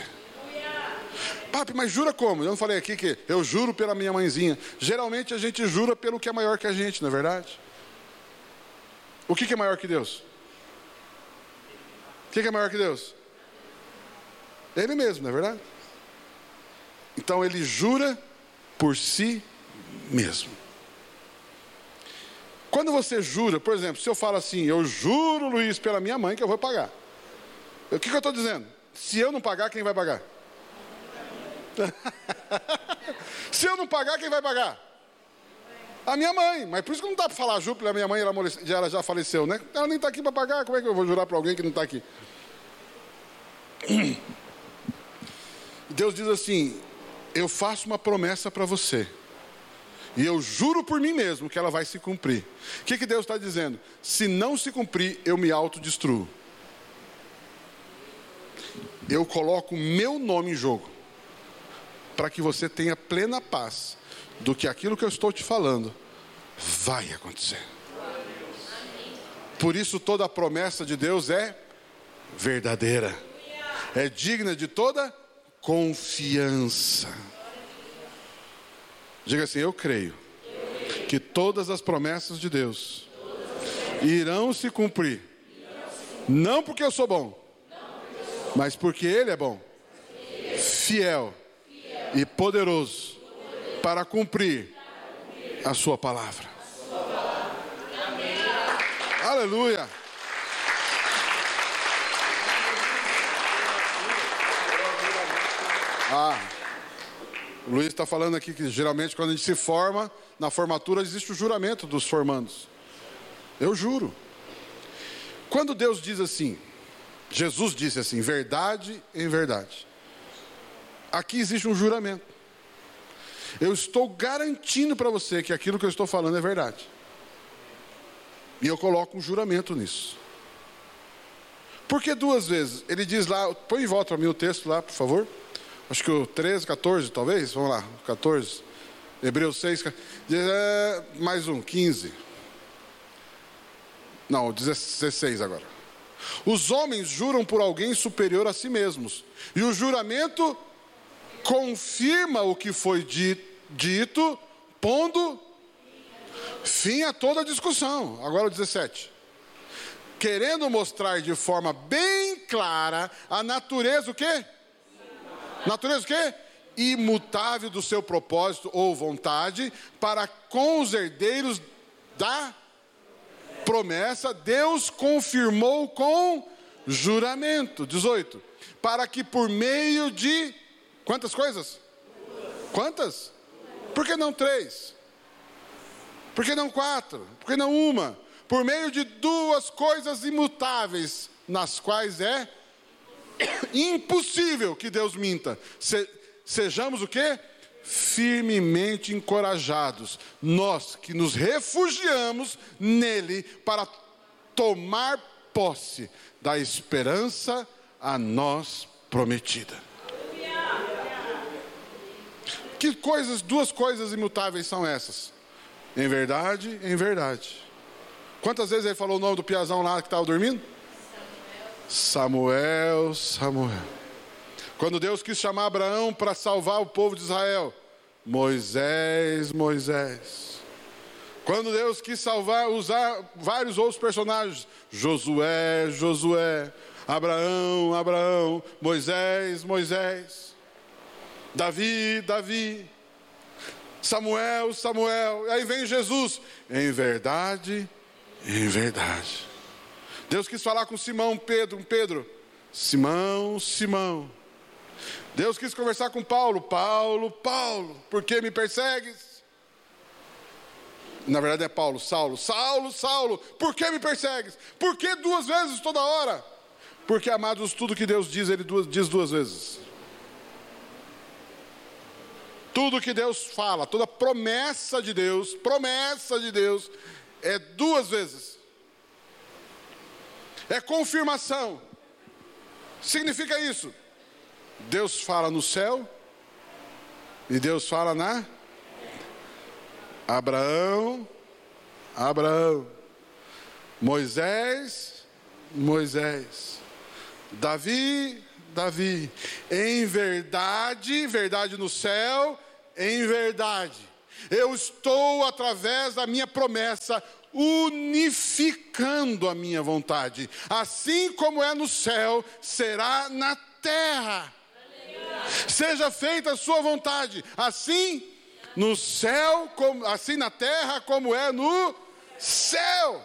Papi, mas jura como? Eu não falei aqui que eu juro pela minha mãezinha. Geralmente a gente jura pelo que é maior que a gente, não é verdade? O que, que é maior que Deus? O que, que é maior que Deus? Ele mesmo, não é verdade? Então ele jura por si mesmo. Quando você jura, por exemplo, se eu falo assim, eu juro, Luiz, pela minha mãe que eu vou pagar. O que, que eu estou dizendo? Se eu não pagar, quem vai pagar? se eu não pagar, quem vai pagar? A minha mãe. Mas por isso que não dá para falar juro pela minha mãe, ela, ela já faleceu, né? Ela nem está aqui para pagar, como é que eu vou jurar para alguém que não está aqui? Deus diz assim: eu faço uma promessa para você. E eu juro por mim mesmo que ela vai se cumprir. O que, que Deus está dizendo? Se não se cumprir, eu me autodestruo. Eu coloco o meu nome em jogo. Para que você tenha plena paz do que aquilo que eu estou te falando vai acontecer. Por isso toda a promessa de Deus é verdadeira. É digna de toda confiança. Diga assim: Eu creio que todas as promessas de Deus irão se cumprir. Não porque eu sou bom, mas porque Ele é bom, fiel e poderoso para cumprir a sua palavra. Aleluia. Ah, o Luiz está falando aqui que geralmente quando a gente se forma, na formatura existe o juramento dos formandos. Eu juro. Quando Deus diz assim, Jesus disse assim, verdade em verdade. Aqui existe um juramento. Eu estou garantindo para você que aquilo que eu estou falando é verdade. E eu coloco um juramento nisso. Por que duas vezes? Ele diz lá, põe em volta para mim o texto lá, por favor. Acho que o 13, 14, talvez. Vamos lá, 14. Hebreus 6, é, mais um, 15. Não, 16 agora. Os homens juram por alguém superior a si mesmos. E o juramento confirma o que foi dito, pondo fim a toda a discussão. Agora o 17. Querendo mostrar de forma bem clara a natureza o quê? Natureza o quê? Imutável do seu propósito ou vontade para com os herdeiros da promessa, Deus confirmou com juramento. 18. Para que por meio de quantas coisas? Quantas? Por que não três? Por que não quatro? Por que não uma? Por meio de duas coisas imutáveis, nas quais é impossível que Deus minta. Se, sejamos o que? Firmemente encorajados, nós que nos refugiamos nele para tomar posse da esperança a nós prometida. Que coisas, duas coisas imutáveis são essas? Em verdade, em verdade. Quantas vezes ele falou o nome do piazão lá que estava dormindo? Samuel, Samuel. Quando Deus quis chamar Abraão para salvar o povo de Israel, Moisés, Moisés. Quando Deus quis salvar, usar vários outros personagens, Josué, Josué, Abraão, Abraão, Moisés, Moisés. Davi, Davi, Samuel, Samuel, aí vem Jesus, em verdade, em verdade. Deus quis falar com Simão, Pedro, Pedro, Simão, Simão. Deus quis conversar com Paulo, Paulo, Paulo, por que me persegues? Na verdade é Paulo, Saulo, Saulo, Saulo, por que me persegues? Por que duas vezes toda hora? Porque, amados, tudo que Deus diz, Ele diz duas vezes. Tudo que Deus fala, toda promessa de Deus, promessa de Deus, é duas vezes. É confirmação. Significa isso. Deus fala no céu e Deus fala na Abraão, Abraão, Moisés, Moisés, Davi, Davi, em verdade, verdade no céu, em verdade, eu estou através da minha promessa unificando a minha vontade, assim como é no céu, será na terra. Seja feita a sua vontade, assim no céu, assim na terra, como é no céu.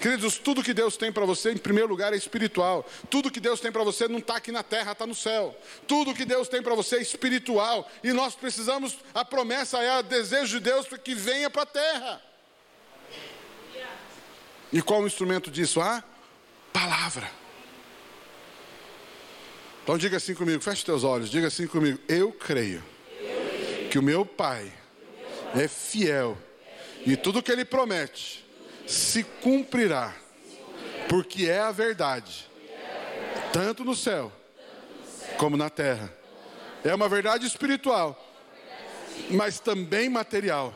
Queridos, tudo que Deus tem para você, em primeiro lugar, é espiritual. Tudo que Deus tem para você não está aqui na terra, está no céu. Tudo que Deus tem para você é espiritual. E nós precisamos, a promessa é o desejo de Deus que venha para a terra. E qual o instrumento disso? A palavra. Então diga assim comigo, feche teus olhos, diga assim comigo, eu creio, que o meu Pai é fiel e tudo que Ele promete se cumprirá, porque é a verdade, tanto no céu como na terra. É uma verdade espiritual, mas também material.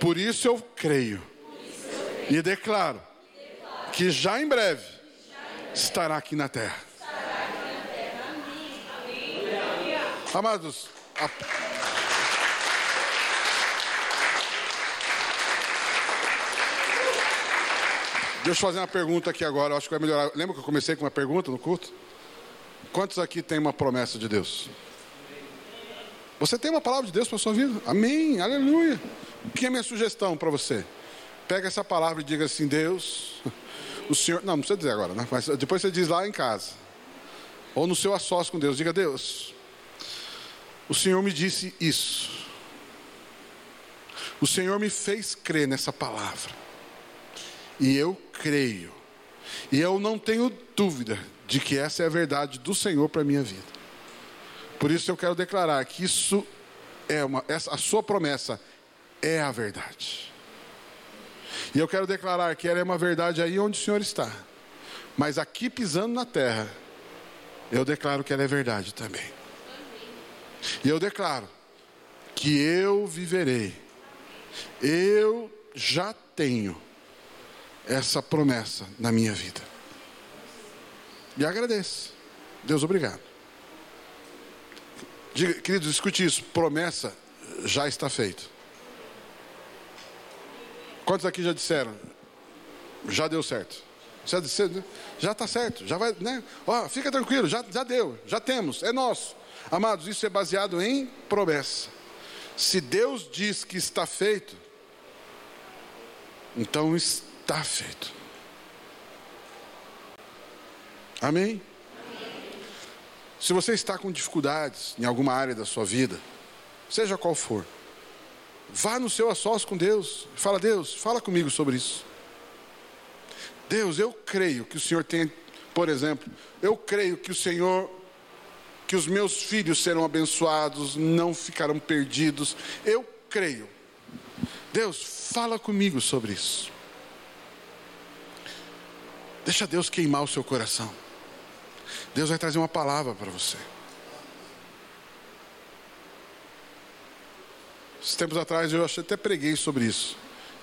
Por isso eu creio e declaro que já em breve estará aqui na terra. Amados, a... Deixa eu fazer uma pergunta aqui agora, eu acho que vai melhorar. Lembra que eu comecei com uma pergunta no culto? Quantos aqui tem uma promessa de Deus? Você tem uma palavra de Deus para a sua vida? Amém, aleluia. O que é a minha sugestão para você? Pega essa palavra e diga assim: Deus, o Senhor. Não, não precisa dizer agora, né? mas depois você diz lá em casa. ou no seu assócio com Deus, diga: Deus, o Senhor me disse isso. O Senhor me fez crer nessa palavra. E eu creio. E eu não tenho dúvida de que essa é a verdade do Senhor para a minha vida. Por isso eu quero declarar que isso é uma, essa, a sua promessa é a verdade. E eu quero declarar que ela é uma verdade aí onde o Senhor está. Mas aqui pisando na terra, eu declaro que ela é verdade também. E eu declaro que eu viverei. Eu já tenho essa promessa na minha vida. E agradeço. Deus, obrigado. Diga, queridos, escute isso. Promessa já está feita. Quantos aqui já disseram? Já deu certo. Já está certo, já vai, né? Ó, fica tranquilo, já, já deu, já temos, é nosso. Amados, isso é baseado em promessa. Se Deus diz que está feito, então está feito. Amém? Se você está com dificuldades em alguma área da sua vida, seja qual for, vá no seu assócio com Deus. Fala, Deus, fala comigo sobre isso. Deus, eu creio que o Senhor tem, por exemplo, eu creio que o Senhor, que os meus filhos serão abençoados, não ficarão perdidos. Eu creio. Deus, fala comigo sobre isso. Deixa Deus queimar o seu coração. Deus vai trazer uma palavra para você. Esses tempos atrás eu até preguei sobre isso.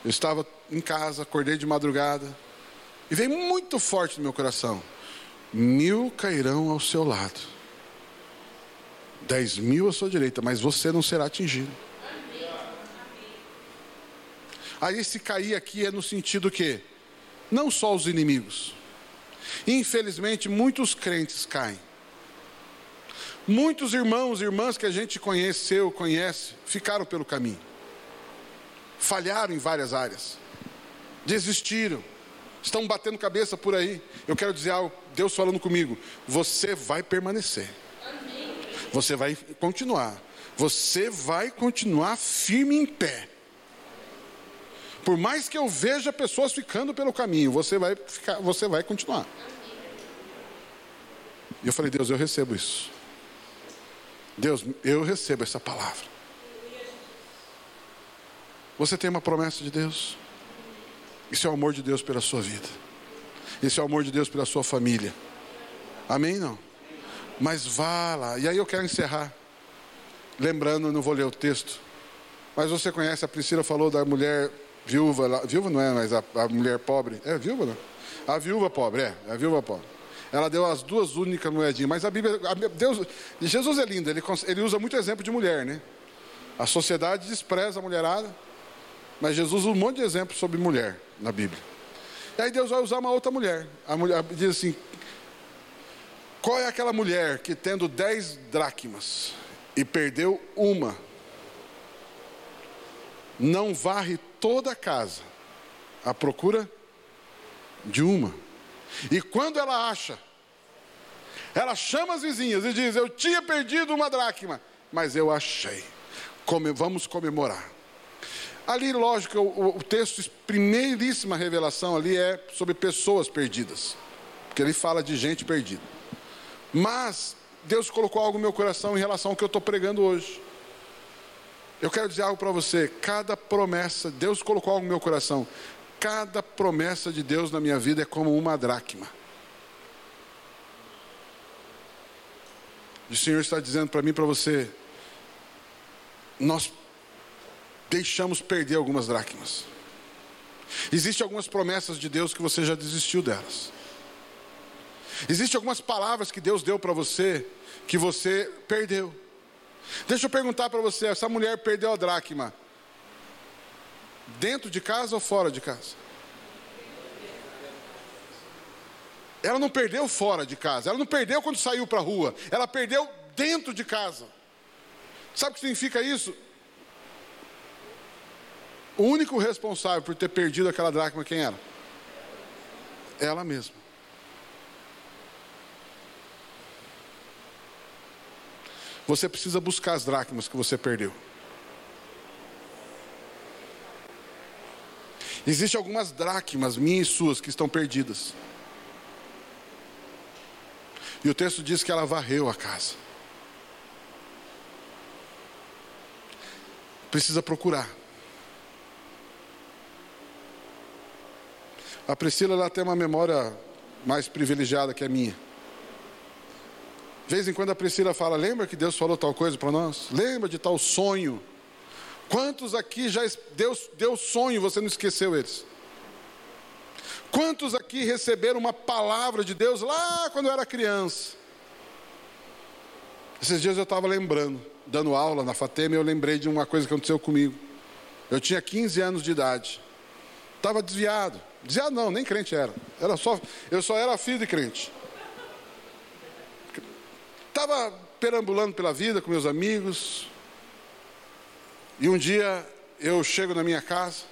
Eu estava em casa, acordei de madrugada e veio muito forte no meu coração: mil cairão ao seu lado, dez mil à sua direita, mas você não será atingido. Aí esse cair aqui é no sentido que não só os inimigos. Infelizmente, muitos crentes caem. Muitos irmãos e irmãs que a gente conheceu, conhece, ficaram pelo caminho. Falharam em várias áreas. Desistiram. Estão batendo cabeça por aí. Eu quero dizer algo, Deus falando comigo. Você vai permanecer. Você vai continuar. Você vai continuar firme em pé. Por mais que eu veja pessoas ficando pelo caminho, você vai ficar, você vai continuar. E eu falei, Deus, eu recebo isso. Deus, eu recebo essa palavra. Você tem uma promessa de Deus? Isso é o amor de Deus pela sua vida. Isso é o amor de Deus pela sua família. Amém? Não? Mas vá lá. E aí eu quero encerrar. Lembrando, não vou ler o texto. Mas você conhece, a Priscila falou da mulher viúva, viúva não é, mas a, a, mulher pobre, é viúva? A viúva pobre, é, a viúva pobre. Ela deu as duas únicas moedinhas, mas a Bíblia, a, Deus, Jesus é lindo, ele, ele usa muito exemplo de mulher, né? A sociedade despreza a mulherada, mas Jesus usa um monte de exemplos sobre mulher na Bíblia. E aí Deus vai usar uma outra mulher. A mulher diz assim: qual é aquela mulher que tendo dez dracmas e perdeu uma, não varre toda a casa à procura de uma. E quando ela acha, ela chama as vizinhas e diz: Eu tinha perdido uma dracma, mas eu achei. Come, vamos comemorar. Ali, lógico, o, o texto, primeiríssima revelação ali é sobre pessoas perdidas, porque ele fala de gente perdida. Mas Deus colocou algo no meu coração em relação ao que eu estou pregando hoje. Eu quero dizer algo para você. Cada promessa, Deus colocou algo no meu coração. Cada promessa de Deus na minha vida é como uma dracma. o Senhor está dizendo para mim para você: nós deixamos perder algumas dracmas. Existem algumas promessas de Deus que você já desistiu delas. Existem algumas palavras que Deus deu para você que você perdeu. Deixa eu perguntar para você: essa mulher perdeu a dracma dentro de casa ou fora de casa? Ela não perdeu fora de casa, ela não perdeu quando saiu para a rua, ela perdeu dentro de casa. Sabe o que significa isso? O único responsável por ter perdido aquela dracma, quem era? Ela mesma. Você precisa buscar as dracmas que você perdeu. Existem algumas dracmas minhas e suas que estão perdidas. E o texto diz que ela varreu a casa. Precisa procurar. A Priscila ela tem uma memória mais privilegiada que a minha. De vez em quando a Priscila fala: Lembra que Deus falou tal coisa para nós? Lembra de tal sonho? Quantos aqui já Deus deu sonho, você não esqueceu eles? Quantos aqui receberam uma palavra de Deus lá quando eu era criança? Esses dias eu estava lembrando, dando aula na Fatema, eu lembrei de uma coisa que aconteceu comigo. Eu tinha 15 anos de idade. Estava desviado. Desviado não, nem crente era. era só, eu só era filho de crente. Estava perambulando pela vida com meus amigos. E um dia eu chego na minha casa.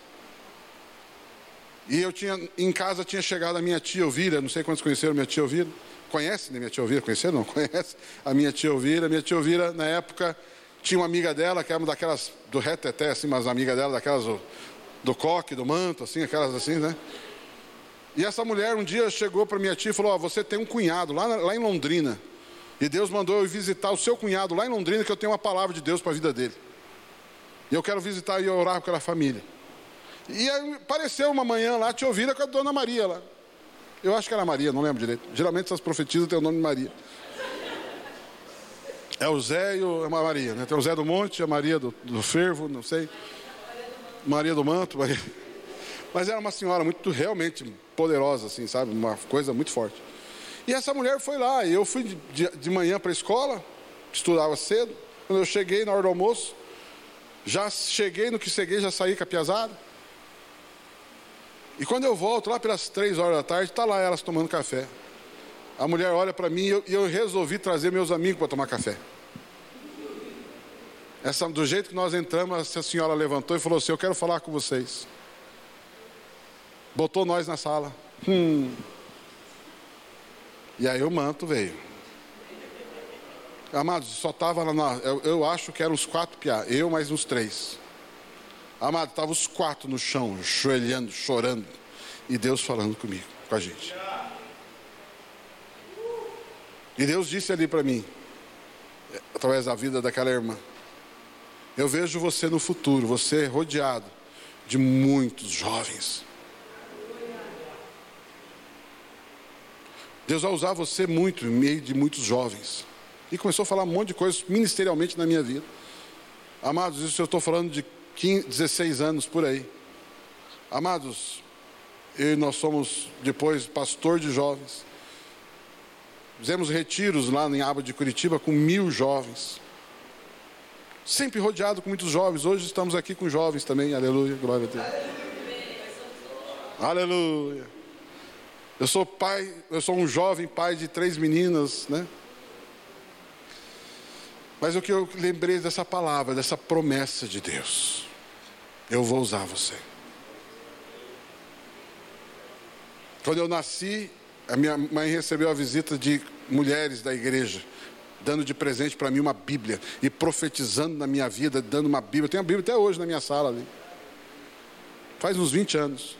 E eu tinha, em casa tinha chegado a minha tia Elvira, não sei quantos conheceram minha tia Elvira. Conhece né, minha tia Elvira? Conheceram? Não, conhece a minha tia Elvira. Minha tia Elvira, na época, tinha uma amiga dela, que era uma daquelas, do reteté, assim, mas amiga dela, daquelas do, do coque, do manto, assim, aquelas assim, né? E essa mulher um dia chegou para minha tia e falou: oh, Você tem um cunhado lá, lá em Londrina. E Deus mandou eu visitar o seu cunhado lá em Londrina, que eu tenho uma palavra de Deus para a vida dele. E eu quero visitar e orar pela família. E apareceu uma manhã lá, te ouvira com a dona Maria lá. Eu acho que era Maria, não lembro direito. Geralmente essas profetisas têm o nome de Maria. É o Zé e o, é a Maria, né? Tem o Zé do Monte, a Maria do, do Fervo, não sei. Maria do Manto, Maria. Mas era uma senhora muito realmente poderosa, assim, sabe? Uma coisa muito forte. E essa mulher foi lá, e eu fui de, de manhã para a escola, estudava cedo. Quando eu cheguei na hora do almoço, já cheguei no que cheguei, já saí com a piazada. E quando eu volto, lá pelas três horas da tarde, está lá elas tomando café. A mulher olha para mim e eu, eu, resolvi trazer meus amigos para tomar café. Essa, do jeito que nós entramos, essa senhora levantou e falou assim: Eu quero falar com vocês. Botou nós na sala. Hum. E aí o manto veio. Amados, só estava lá, eu, eu, acho que eram os quatro piá, eu mais uns três. Amado, estavam os quatro no chão, joelhando, chorando. E Deus falando comigo, com a gente. E Deus disse ali para mim, através da vida daquela irmã: Eu vejo você no futuro, você rodeado de muitos jovens. Deus vai usar você muito em meio de muitos jovens. E começou a falar um monte de coisas ministerialmente na minha vida. Amados, isso eu estou falando de 15, 16 anos por aí. Amados, eu e nós somos depois pastor de jovens. Fizemos retiros lá em Aba de Curitiba com mil jovens. Sempre rodeado com muitos jovens. Hoje estamos aqui com jovens também. Aleluia, glória a Deus. Aleluia. Eu sou pai, eu sou um jovem pai de três meninas, né? Mas o que eu lembrei dessa palavra, dessa promessa de Deus. Eu vou usar você. Quando eu nasci, a minha mãe recebeu a visita de mulheres da igreja, dando de presente para mim uma Bíblia e profetizando na minha vida, dando uma Bíblia. Tenho a Bíblia até hoje na minha sala ali. Faz uns 20 anos.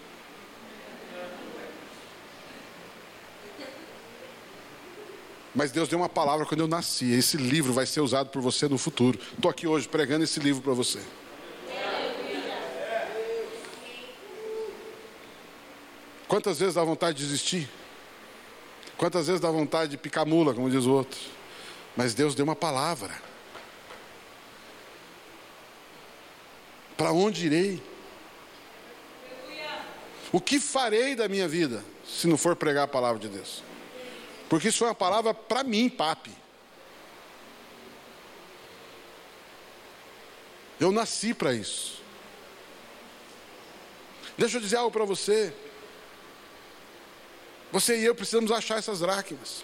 Mas Deus deu uma palavra quando eu nasci. Esse livro vai ser usado por você no futuro. Estou aqui hoje pregando esse livro para você. Quantas vezes dá vontade de desistir? Quantas vezes dá vontade de picar mula, como diz o outro? Mas Deus deu uma palavra. Para onde irei? O que farei da minha vida se não for pregar a palavra de Deus? Porque isso foi uma palavra para mim, papi. Eu nasci para isso. Deixa eu dizer algo para você. Você e eu precisamos achar essas dracmas.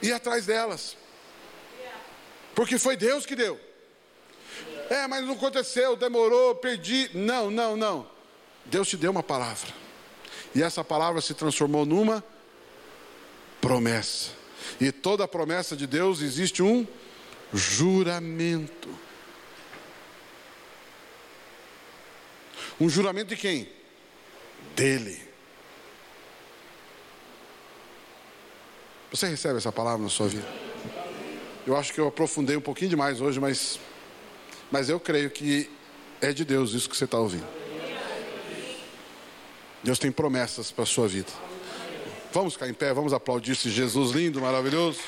Ir atrás delas. Porque foi Deus que deu. É, mas não aconteceu, demorou, perdi. Não, não, não. Deus te deu uma palavra. E essa palavra se transformou numa promessa. E toda promessa de Deus existe um juramento. Um juramento de quem? Dele. Você recebe essa palavra na sua vida? Eu acho que eu aprofundei um pouquinho demais hoje, mas, mas eu creio que é de Deus isso que você está ouvindo. Deus tem promessas para a sua vida. Vamos ficar em pé, vamos aplaudir esse Jesus lindo, maravilhoso.